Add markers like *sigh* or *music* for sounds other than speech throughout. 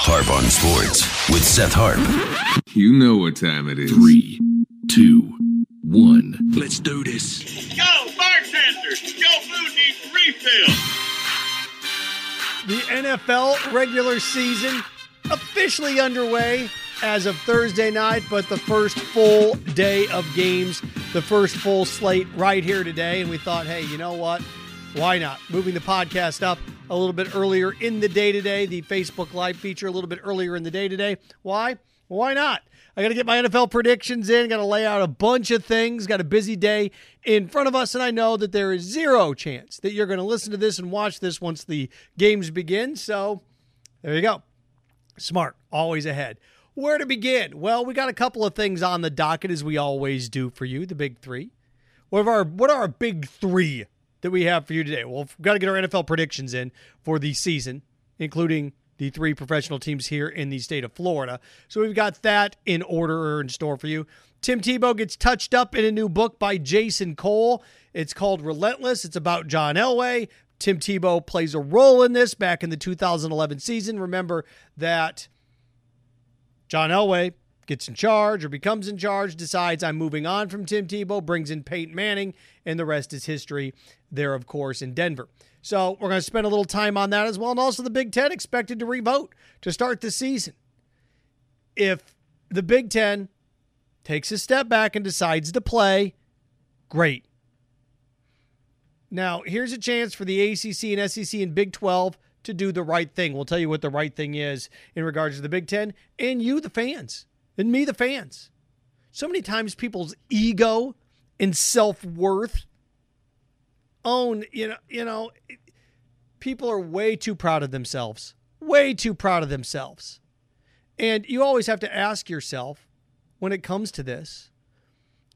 Harp on Sports with Seth Harp. You know what time it is. Three, two, one. Let's do this. Yo, bartender, your food needs refill. The NFL regular season officially underway as of Thursday night, but the first full day of games, the first full slate right here today. And we thought, hey, you know what? Why not? Moving the podcast up a little bit earlier in the day today, the Facebook Live feature a little bit earlier in the day today. Why? Why not? I got to get my NFL predictions in, got to lay out a bunch of things, got a busy day in front of us, and I know that there is zero chance that you're going to listen to this and watch this once the games begin. So there you go. Smart, always ahead. Where to begin? Well, we got a couple of things on the docket as we always do for you, the big three. What are our what are our big three that we have for you today? Well, we've got to get our NFL predictions in for the season, including the three professional teams here in the state of Florida. So we've got that in order or in store for you. Tim Tebow gets touched up in a new book by Jason Cole. It's called Relentless. It's about John Elway. Tim Tebow plays a role in this back in the 2011 season. Remember that John Elway gets in charge or becomes in charge, decides I'm moving on from Tim Tebow, brings in Peyton Manning, and the rest is history there, of course, in Denver. So we're going to spend a little time on that as well. And also the Big Ten expected to revote to start the season. If the Big Ten takes a step back and decides to play, great. Now, here's a chance for the ACC and SEC and Big 12 to do the right thing. We'll tell you what the right thing is in regards to the Big Ten and you, the fans, and me, the fans. So many times people's ego and self worth own, you know, you know, people are way too proud of themselves, way too proud of themselves. And you always have to ask yourself when it comes to this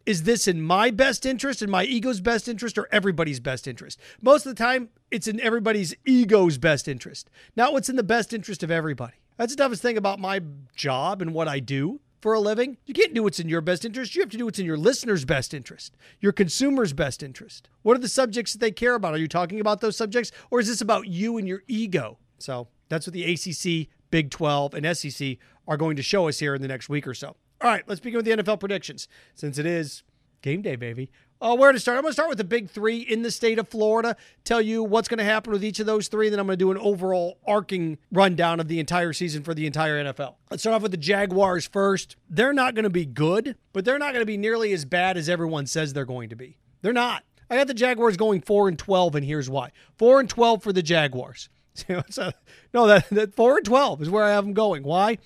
is this in my best interest, in my ego's best interest, or everybody's best interest? Most of the time, it's in everybody's ego's best interest, not what's in the best interest of everybody. That's the toughest thing about my job and what I do for a living. You can't do what's in your best interest. You have to do what's in your listener's best interest, your consumer's best interest. What are the subjects that they care about? Are you talking about those subjects, or is this about you and your ego? So that's what the ACC, Big 12, and SEC are going to show us here in the next week or so. All right, let's begin with the NFL predictions since it is game day, baby. Uh, where to start? I'm going to start with the big three in the state of Florida, tell you what's going to happen with each of those three, and then I'm going to do an overall arcing rundown of the entire season for the entire NFL. Let's start off with the Jaguars first. They're not going to be good, but they're not going to be nearly as bad as everyone says they're going to be. They're not. I got the Jaguars going 4 and 12, and here's why 4 and 12 for the Jaguars. *laughs* so, no, that, that 4 and 12 is where I have them going. Why?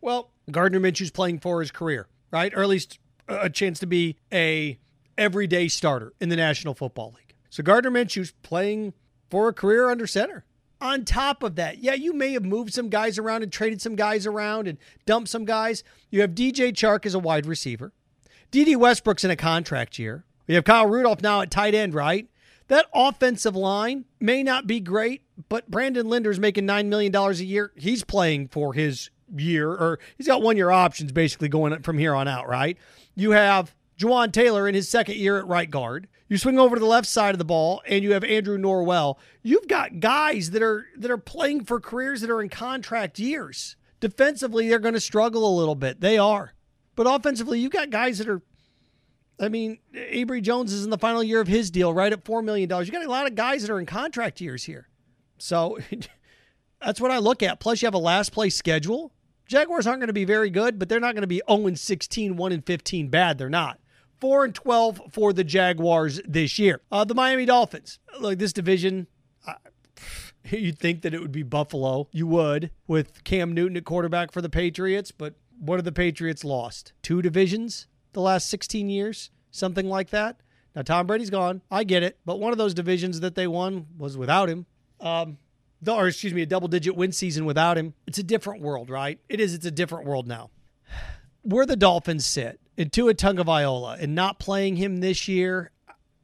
Well, Gardner Minshew's playing for his career, right? Or at least a chance to be a everyday starter in the National Football League. So Gardner Minshew's playing for a career under center. On top of that, yeah, you may have moved some guys around and traded some guys around and dumped some guys. You have DJ Chark as a wide receiver. Dede Westbrook's in a contract year. We have Kyle Rudolph now at tight end, right? That offensive line may not be great, but Brandon Linder's making $9 million a year. He's playing for his year, or he's got one year options basically going from here on out, right? You have Jawaan Taylor in his second year at right guard. You swing over to the left side of the ball and you have Andrew Norwell. You've got guys that are that are playing for careers that are in contract years. Defensively, they're going to struggle a little bit. They are. But offensively, you've got guys that are I mean, Abry Jones is in the final year of his deal, right at $4 million. You got a lot of guys that are in contract years here. So *laughs* that's what I look at. Plus, you have a last place schedule. Jaguars aren't going to be very good, but they're not going to be 0 16, 1 15 bad. They're not. 4 and 12 for the Jaguars this year. Uh, the Miami Dolphins. Look, this division, *laughs* you'd think that it would be Buffalo. You would with Cam Newton at quarterback for the Patriots, but what have the Patriots lost? Two divisions the last 16 years? Something like that. Now, Tom Brady's gone. I get it. But one of those divisions that they won was without him. Um, or excuse me, a double digit win season without him. It's a different world, right? It is. It's a different world now. *sighs* Where the Dolphins sit Tua Tagovailoa and not playing him this year,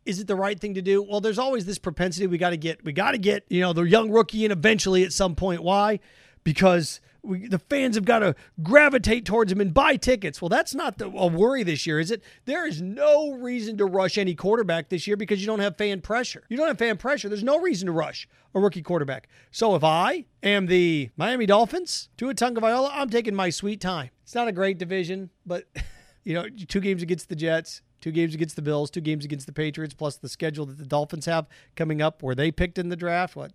is it the right thing to do? Well, there's always this propensity we got to get, we got to get, you know, the young rookie in eventually at some point. Why? because we, the fans have got to gravitate towards him and buy tickets. Well, that's not the, a worry this year, is it? There is no reason to rush any quarterback this year because you don't have fan pressure. You don't have fan pressure. There's no reason to rush a rookie quarterback. So if I am the Miami Dolphins, Tua Tagovailoa, I'm taking my sweet time. It's not a great division, but *laughs* you know, two games against the Jets, two games against the Bills, two games against the Patriots, plus the schedule that the Dolphins have coming up where they picked in the draft. What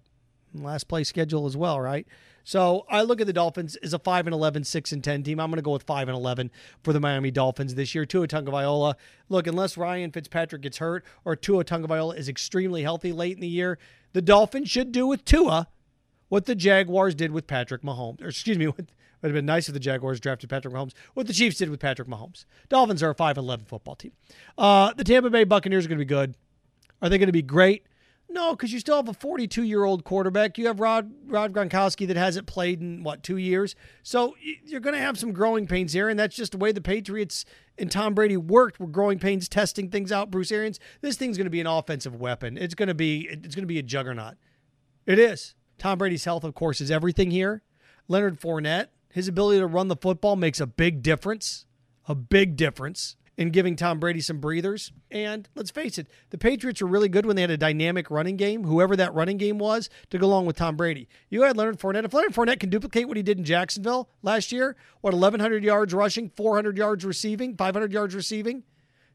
last play schedule as well, right? So I look at the Dolphins as a 5 and 11, 6 and 10 team. I'm going to go with 5 and 11 for the Miami Dolphins this year. Tua Tagovailoa. Look, unless Ryan Fitzpatrick gets hurt or Tua Tagovailoa is extremely healthy late in the year, the Dolphins should do with Tua what the Jaguars did with Patrick Mahomes. Or excuse me, it would have been nice if the Jaguars drafted Patrick Mahomes. What the Chiefs did with Patrick Mahomes. Dolphins are a 5 11 football team. Uh, the Tampa Bay Buccaneers are going to be good. Are they going to be great? No, because you still have a 42 year old quarterback. You have Rob Rob Gronkowski that hasn't played in what two years, so you're going to have some growing pains here, and that's just the way the Patriots and Tom Brady worked. With growing pains, testing things out. Bruce Arians, this thing's going to be an offensive weapon. It's going to be it's going to be a juggernaut. It is. Tom Brady's health, of course, is everything here. Leonard Fournette, his ability to run the football makes a big difference. A big difference in giving Tom Brady some breathers. And let's face it, the Patriots were really good when they had a dynamic running game, whoever that running game was, to go along with Tom Brady. You had Leonard Fournette. If Leonard Fournette can duplicate what he did in Jacksonville last year, what, 1,100 yards rushing, 400 yards receiving, 500 yards receiving,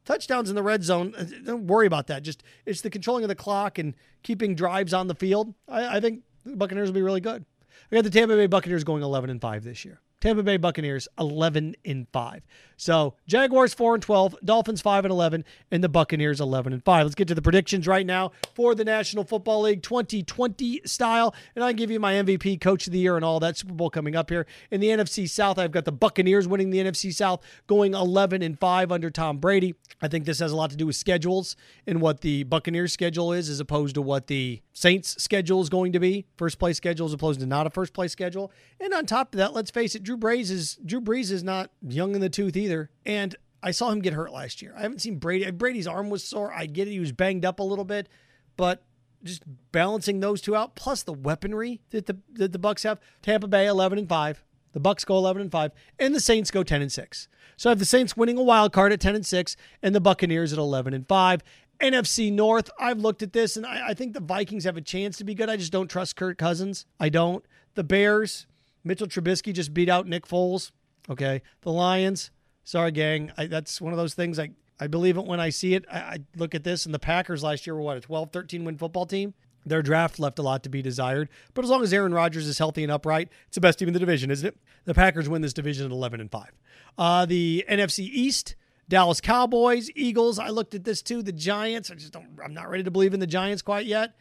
touchdowns in the red zone, uh, don't worry about that. Just it's the controlling of the clock and keeping drives on the field. I, I think the Buccaneers will be really good. I got the Tampa Bay Buccaneers going 11 and 5 this year. Tampa Bay Buccaneers 11 and 5. So, Jaguars 4 and 12, Dolphins 5 and 11, and the Buccaneers 11 and 5. Let's get to the predictions right now for the National Football League 2020 style, and I give you my MVP, coach of the year and all that Super Bowl coming up here. In the NFC South, I've got the Buccaneers winning the NFC South going 11 and 5 under Tom Brady. I think this has a lot to do with schedules and what the Buccaneers schedule is as opposed to what the Saints schedule is going to be. First place schedule as opposed to not a first place schedule. And on top of that, let's face it, Drew Brees is Drew Brees is not young in the tooth either. And I saw him get hurt last year. I haven't seen Brady. Brady's arm was sore. I get it. He was banged up a little bit, but just balancing those two out, plus the weaponry that the that the Bucks have. Tampa Bay eleven and five. The Bucks go eleven and five, and the Saints go ten and six. So I have the Saints winning a wild card at ten and six, and the Buccaneers at eleven and five. NFC North, I've looked at this, and I, I think the Vikings have a chance to be good. I just don't trust Kirk Cousins. I don't. The Bears, Mitchell Trubisky just beat out Nick Foles. Okay. The Lions, sorry, gang. I, that's one of those things I, I believe it when I see it. I, I look at this, and the Packers last year were what, a 12 13 win football team? Their draft left a lot to be desired, but as long as Aaron Rodgers is healthy and upright, it's the best team in the division, isn't it? The Packers win this division at 11 and 5. Uh, the NFC East, Dallas Cowboys, Eagles. I looked at this too. The Giants. I just don't. I'm not ready to believe in the Giants quite yet.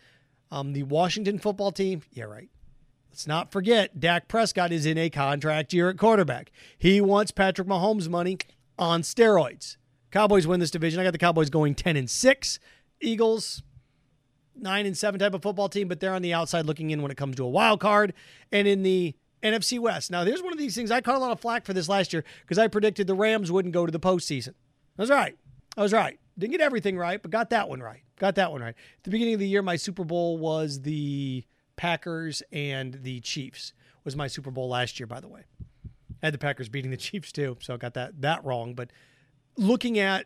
Um, the Washington football team. Yeah, right. Let's not forget, Dak Prescott is in a contract year at quarterback. He wants Patrick Mahomes' money on steroids. Cowboys win this division. I got the Cowboys going 10 and 6. Eagles, 9 and 7 type of football team, but they're on the outside looking in when it comes to a wild card. And in the NFC West. Now, there's one of these things I caught a lot of flack for this last year because I predicted the Rams wouldn't go to the postseason. I was right. I was right. Didn't get everything right, but got that one right. Got that one right. At the beginning of the year, my Super Bowl was the Packers and the Chiefs. Was my Super Bowl last year, by the way. I had the Packers beating the *laughs* Chiefs too, so I got that that wrong. But looking at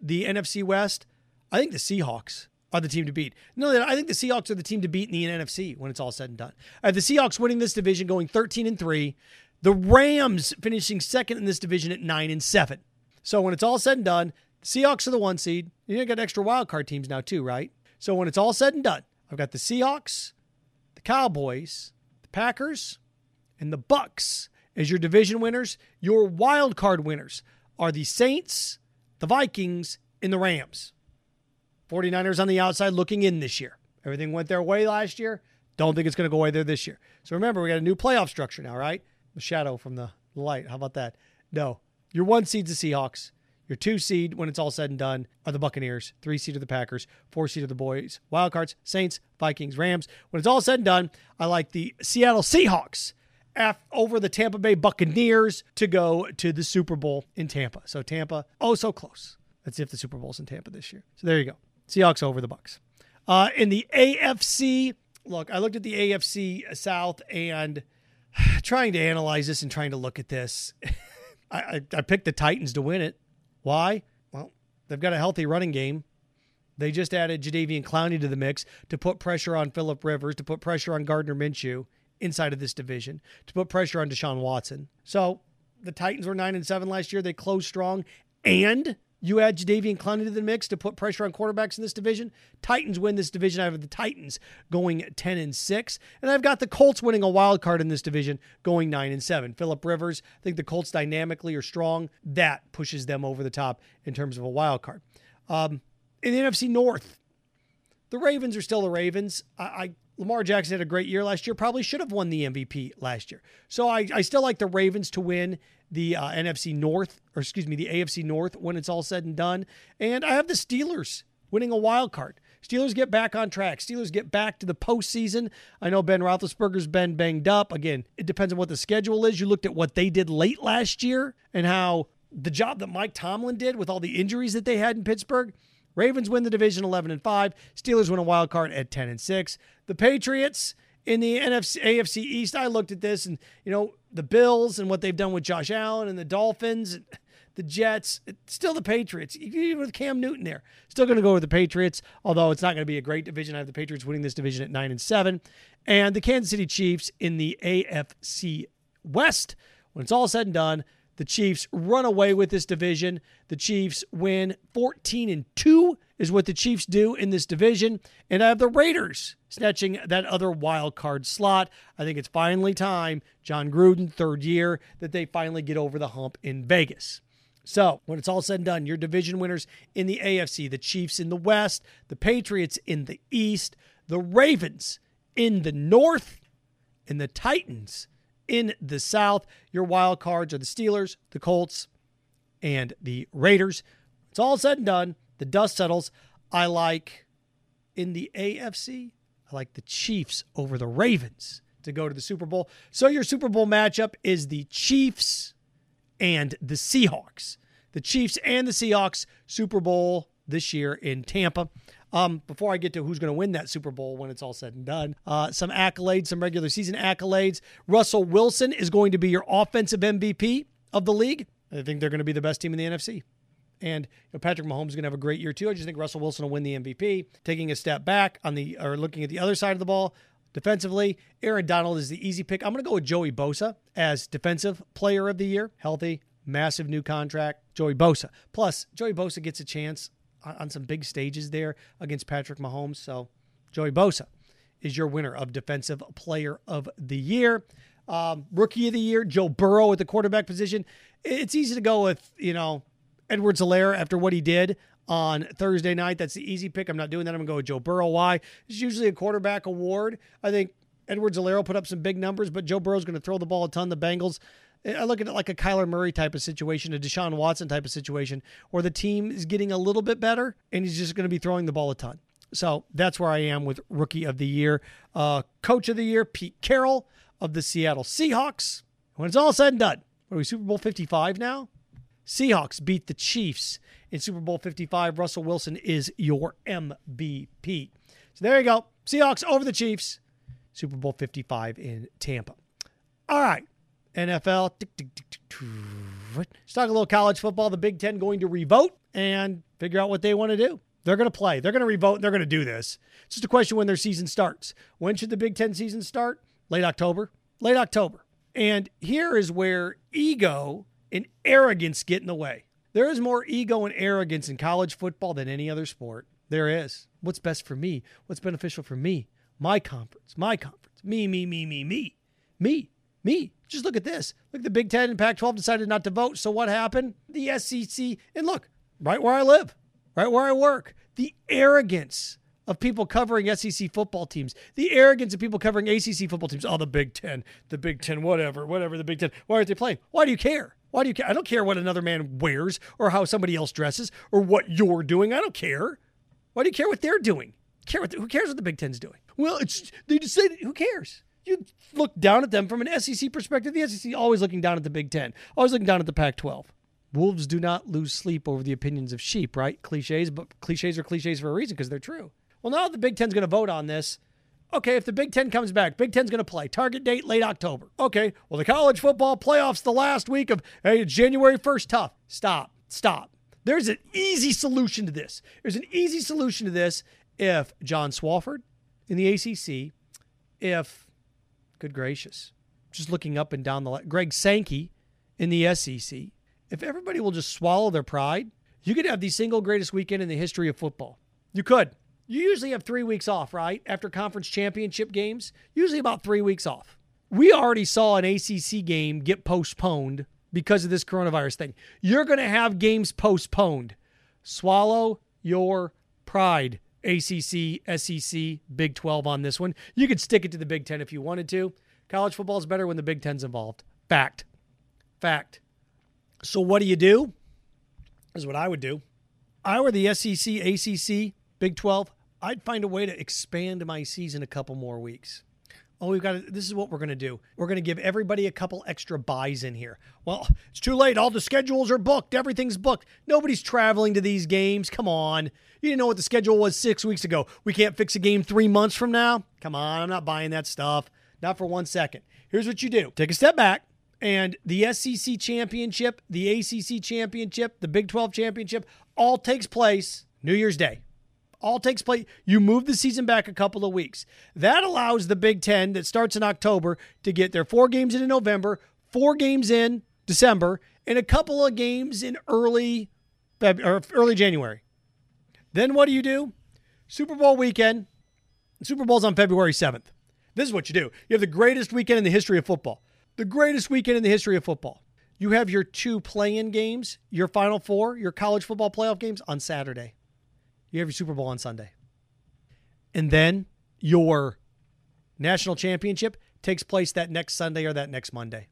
the NFC West, I think the Seahawks are the team to beat. No, I think the Seahawks are the team to beat in the NFC when it's all said and done. Have the Seahawks winning this division, going 13 and 3. The Rams finishing second in this division at 9 and 7. So when it's all said and done, the Seahawks are the one seed. You got extra wild card teams now too, right? So when it's all said and done, I've got the Seahawks, the Cowboys, the Packers, and the Bucks as your division winners. Your wild card winners are the Saints, the Vikings, and the Rams. 49ers on the outside looking in this year. Everything went their way last year. Don't think it's going to go away there this year. So remember, we got a new playoff structure now, right? The shadow from the light. How about that? No. Your one seed's the Seahawks. Your two seed, when it's all said and done, are the Buccaneers. Three seed are the Packers. Four seed are the boys. Wild cards, Saints, Vikings, Rams. When it's all said and done, I like the Seattle Seahawks over the Tampa Bay Buccaneers to go to the Super Bowl in Tampa. So Tampa, oh so close. See if the Super Bowl's in Tampa this year. So there you go. Seahawks over the Bucks. Uh, in the AFC, look, I looked at the AFC South and *sighs* trying to analyze this and trying to look at this, *laughs* I, I, I picked the Titans to win it. Why? Well, they've got a healthy running game. They just added Jadeveon Clowney to the mix to put pressure on Philip Rivers, to put pressure on Gardner Minshew inside of this division, to put pressure on Deshaun Watson. So the Titans were nine and seven last year. They closed strong, and you add Jadeveon Clowney to the mix to put pressure on quarterbacks in this division. Titans win this division. I have the Titans going 10 and 6. And I've got the Colts winning a wild card in this division going 9 and 7. Philip Rivers, I think the Colts dynamically are strong. That pushes them over the top in terms of a wild card. Um, in the NFC North, the Ravens are still the Ravens. I, I Lamar Jackson had a great year last year. Probably should have won the MVP last year. So I, I still like the Ravens to win the uh, NFC North, or excuse me, the AFC North when it's all said and done. And I have the Steelers winning a wild card. Steelers get back on track. Steelers get back to the postseason. I know Ben Roethlisberger's been banged up. Again, it depends on what the schedule is. You looked at what they did late last year and how the job that Mike Tomlin did with all the injuries that they had in Pittsburgh. Ravens win the division 11 and 5. Steelers win a wild card at 10 and 6. The Patriots in the NFC AFC East, I looked at this and you know, the Bills and what they've done with Josh Allen and the Dolphins, the Jets, still the Patriots. Even with Cam Newton there, still going to go with the Patriots. Although it's not going to be a great division. I have the Patriots winning this division at nine and seven, and the Kansas City Chiefs in the AFC West. When it's all said and done, the Chiefs run away with this division. The Chiefs win 14 and 2 is what the Chiefs do in this division. And I have the Raiders snatching that other wild card slot. I think it's finally time, Jon Gruden, third year, that they finally get over the hump in Vegas. So, when it's all said and done, your division winners in the AFC, the Chiefs in the West, the Patriots in the East, the Ravens in the North, and the Titans in the South. Your wild cards are the Steelers, the Colts, and the Raiders. It's all said and done. The dust settles. I like in the AFC, I like the Chiefs over the Ravens to go to the Super Bowl. So your Super Bowl matchup is the Chiefs and the Seahawks. The Chiefs and the Seahawks Super Bowl this year in Tampa. Um, before I get to who's going to win that Super Bowl when it's all said and done, uh, some accolades, some regular season accolades. Russell Wilson is going to be your offensive MVP of the league. I think they're going to be the best team in the NFC. And you know, Patrick Mahomes is going to have a great year too. I just think Russell Wilson will win the MVP. Taking a step back on the or looking at the other side of the ball, defensively, Aaron Donald is the easy pick. I'm going to go with Joey Bosa as defensive player of the year. Healthy, massive new contract, Joey Bosa. Plus, Joey Bosa gets a chance on some big stages there against Patrick Mahomes. So, Joey Bosa is your winner of Defensive Player of the Year. Um, rookie of the Year, Joe Burrow at the quarterback position. It's easy to go with, you know, Edwards-Helaire after what he did on Thursday night. That's the easy pick. I'm not doing that. I'm going to go with Joe Burrow. Why? It's usually a quarterback award. I think Edwards-Helaire put up some big numbers, but Joe Burrow's going to throw the ball a ton. The Bengals I look at it like a Kyler Murray type of situation, a Deshaun Watson type of situation, where the team is getting a little bit better and he's just going to be throwing the ball a ton. So that's where I am with Rookie of the Year. Uh, Coach of the Year, Pete Carroll of the Seattle Seahawks. When it's all said and done, are we Super Bowl 55 now? Seahawks beat the Chiefs in Super Bowl 55. Russell Wilson is your MVP. So there you go. Seahawks over the Chiefs. Super Bowl 55 in Tampa. All right. NFL. Let's talk a little college football. The Big Ten going to revote and figure out what they want to do. They're going to play. They're going to revote. They're going to do this. It's just a question when their season starts. When should the Big Ten season start? Late October. Late October. And here is where ego and arrogance get in the way. There is more ego and arrogance in college football than any other sport. There is. What's best for me? What's beneficial for me? My conference. My conference. Me, me, me, me, me. Me. Me. Just look at this. Look, the Big Ten and Pac 12 decided not to vote. So what happened? The SEC, and look, right where I live, right where I work, the arrogance of people covering SEC football teams, the arrogance of people covering ACC football teams. Oh, the Big Ten, the Big Ten, whatever, whatever, the Big Ten. Why aren't they playing? Why do you care? Why do you care? I don't care what another man wears or how somebody else dresses or what you're doing. I don't care. Why do you care what they're doing? Care what? Who cares what the Big Ten's doing? Well, it's they decided. Who cares? you look down at them from an SEC perspective. The SEC always looking down at the Big Ten, always looking down at the Pac 12. Wolves do not lose sleep over the opinions of sheep, right? Cliches, but cliches are cliches for a reason because they're true. Well, now the Big Ten's going to vote on this. Okay, if the Big Ten comes back, Big Ten's going to play. Target date late October. Okay, well, the college football playoffs the last week of hey, January 1st. Tough. Stop. Stop. There's an easy solution to this. There's an easy solution to this if John Swofford in the ACC, if, good gracious, just looking up and down the line, Greg Sankey in the SEC, if everybody will just swallow their pride, you could have the single greatest weekend in the history of football. You could. You usually have three weeks off, right? After conference championship games, usually about three weeks off. We already saw an ACC game get postponed because of this coronavirus thing. You're going to have games postponed. Swallow your pride, ACC, SEC, Big 12 on this one. You could stick it to the Big 10 if you wanted to. College football is better when the Big 10's involved. Fact. Fact. So what do you do? Is what I would do. I were the SEC, ACC, Big 12, I'd find a way to expand my season a couple more weeks. Oh, we've got to, this is what we're going to do. We're going to give everybody a couple extra byes in here. Well, it's too late. All the schedules are booked. Everything's booked. Nobody's traveling to these games. Come on. You didn't know what the schedule was six weeks ago. We can't fix a game three months from now. Come on. I'm not buying that stuff. Not for one second. Here's what you do take a step back, and the SEC championship, the ACC championship, the Big 12 championship all takes place New Year's Day all takes place. You move the season back a couple of weeks. That allows the Big Ten that starts in October to get their four games in November, four games in December, and a couple of games in early or early January. Then what do you do? Super Bowl weekend. Super Bowl's on February 7th. This is what you do. You have the greatest weekend in the history of football. The greatest weekend in the history of football. You have your two play-in games, your Final Four, your college football playoff games on Saturday. You have your Super Bowl on Sunday. And then your national championship takes place that next Sunday or that next Monday.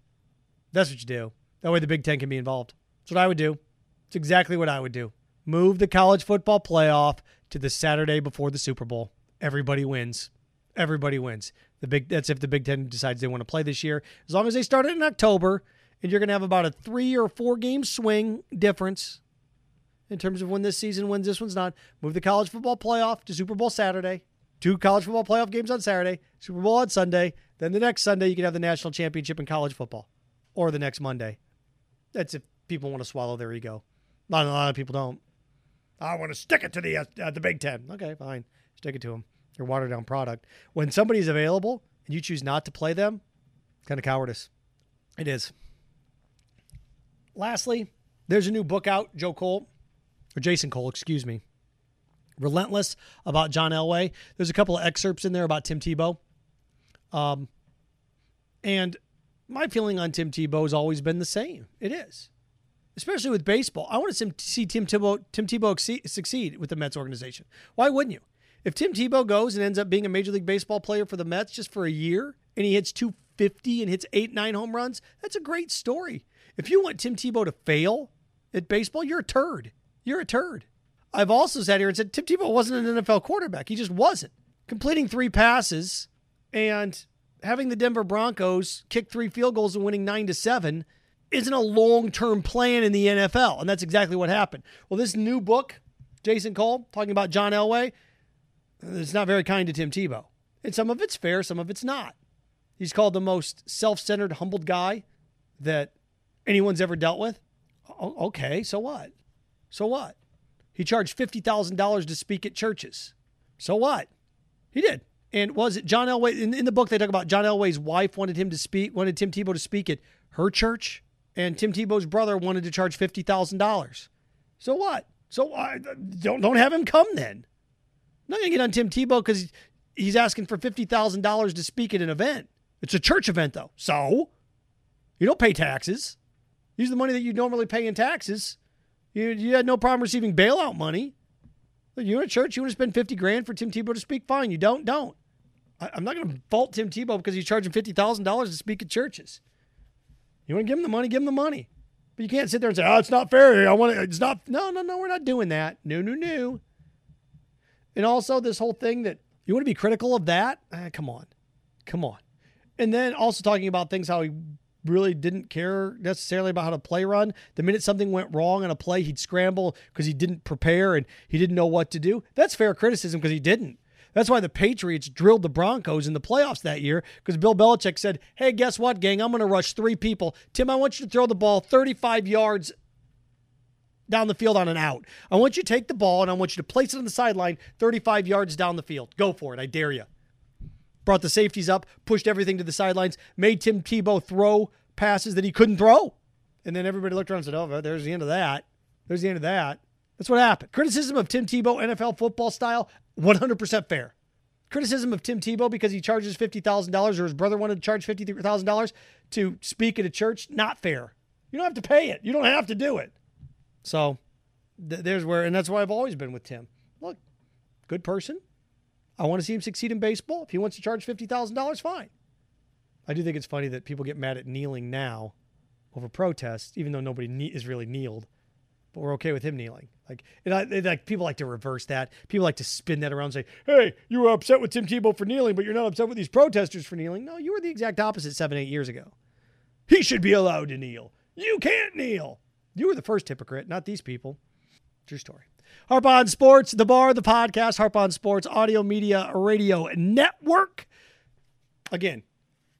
That's what you do. That way the Big Ten can be involved. That's what I would do. It's exactly what I would do. Move the college football playoff to the Saturday before the Super Bowl. Everybody wins. Everybody wins. The big that's if the Big Ten decides they want to play this year. As long as they start it in October, and you're gonna have about a three or four game swing difference in terms of when this season wins, this one's not. Move the college football playoff to Super Bowl Saturday. Two college football playoff games on Saturday, Super Bowl on Sunday. Then the next Sunday, you can have the national championship in college football, or the next Monday. That's if people want to swallow their ego. Not a lot of people don't. I want to stick it to the uh, the Big Ten. Okay, fine, stick it to them. Your watered down product. When somebody's available and you choose not to play them, kind of cowardice. It is. Lastly, there's a new book out, Joe Cole or Jason Cole, excuse me. Relentless about John Elway. There's a couple of excerpts in there about Tim Tebow. Um, and my feeling on Tim Tebow has always been the same. It is, especially with baseball. I want to see Tim Tebow, Tim Tebow succeed with the Mets organization. Why wouldn't you? If Tim Tebow goes and ends up being a Major League Baseball player for the Mets just for a year and he hits 250 and hits eight, nine home runs, that's a great story. If you want Tim Tebow to fail at baseball, you're a turd you're a turd. I've also sat here and said Tim Tebow wasn't an NFL quarterback. He just wasn't. Completing three passes and having the Denver Broncos kick three field goals and winning nine to seven isn't a long term plan in the NFL. And that's exactly what happened. Well, this new book, Jason Cole, talking about John Elway, it's not very kind to Tim Tebow. And some of it's fair, some of it's not. He's called the most self centered, humbled guy that anyone's ever dealt with. Okay, so what? So what? He charged $50,000 to speak at churches. So what? He did. And was it John Elway? In, in, the book, they talk about John Elway's wife wanted him to speak, wanted Tim Tebow to speak at her church, and Tim Tebow's brother wanted to charge fifty thousand dollars. So what? So uh, don't don't have him come then. I'm not gonna get on Tim Tebow because he's asking for fifty thousand dollars to speak at an event. It's a church event though, so you don't pay taxes. Use the money that you normally pay in taxes you, you had no problem receiving bailout money. You're in a church, you want to spend 50 grand for Tim Tebow to speak? Fine. You don't, don't. I, am not going to fault Tim Tebow because he's charging $50,000 to speak at churches. You want to give him the money, give him the money. But you can't sit there and say, oh, it's not fair. I want to, it's not, no, no, no, we're not doing that. No, no, no. And also, this whole thing that you want to be critical of that? Ah, come on. Come on. And then also talking about things how he really didn't care necessarily about how to play run. The minute something went wrong on a play, he'd scramble because he didn't prepare and he didn't know what to do. That's fair criticism because he didn't. That's why the Patriots drilled the Broncos in the playoffs that year because Bill Belichick said, Hey, guess what, gang? I'm going to rush three people. Tim, I want you to throw the ball 35 yards down the field on an out. I want you to take the ball and I want you to place it on the sideline 35 yards down the field. Go for it. I dare you. Brought the safeties up, pushed everything to the sidelines, made Tim Tebow throw passes that he couldn't throw. And then everybody looked around and said, Oh, there's the end of that. There's the end of that. That's what happened. Criticism of Tim Tebow, NFL football style, 100% fair. Criticism of Tim Tebow because he charges $50,000 or his brother wanted to charge $50,000 to speak at a church, not fair. You don't have to pay it. You don't have to do it. So th- there's where, and that's why I've always been with Tim. Look, good person. I want to see him succeed in baseball. If he wants to charge $50,000, fine. I do think it's funny that people get mad at kneeling now over protests, even though nobody is really kneeled but we're okay with him kneeling. Like, I, like people like to reverse that. People like to spin that around and say, "Hey, you were upset with Tim Tebow for kneeling, but you're not upset with these protesters for kneeling." No, you were the exact opposite seven, eight years ago. He should be allowed to kneel. You can't kneel. You were the first hypocrite, not these people. True story. Harp on Sports, the bar, the podcast, Harp on Sports, audio media, radio network. Again,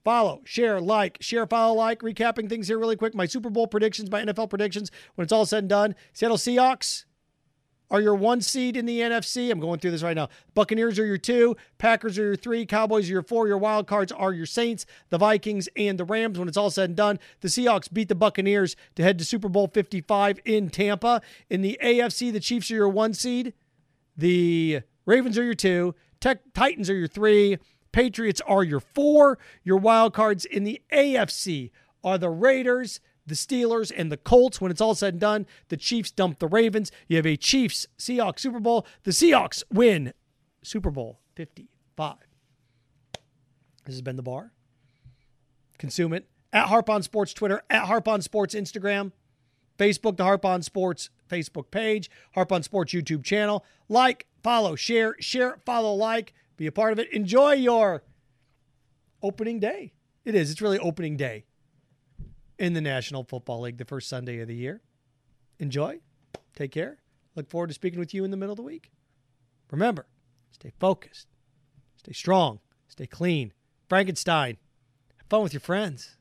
follow, share, like, share, follow, like. Recapping things here really quick. My Super Bowl predictions, my NFL predictions when it's all said and done. Seattle Seahawks are your one seed in the NFC. I'm going through this right now. Buccaneers are your two. Packers are your three. Cowboys are your four. Your wild cards are your Saints, the Vikings, and the Rams. When it's all said and done, the Seahawks beat the Buccaneers to head to Super Bowl 55 in Tampa. In the AFC, the Chiefs are your one seed. The Ravens are your two. Tech, Titans are your three. Patriots are your four. Your wild cards in the AFC are the Raiders, the Steelers, and the Colts. When it's all said and done, the Chiefs dump the Ravens. You have a Chiefs Seahawks Super Bowl. The Seahawks win Super Bowl 55. This has been the bar. Consume it at Harp on Sports Twitter, at Harp on Sports Instagram, Facebook, the Harp on Sports Facebook page, Harp on Sports YouTube channel. Like, follow, share, share, follow, like. Be a part of it. Enjoy your opening day. It is. It's really opening day in the National Football League, the first Sunday of the year. Enjoy. Take care. Look forward to speaking with you in the middle of the week. Remember, stay focused, stay strong, stay clean. Frankenstein. Have fun with your friends.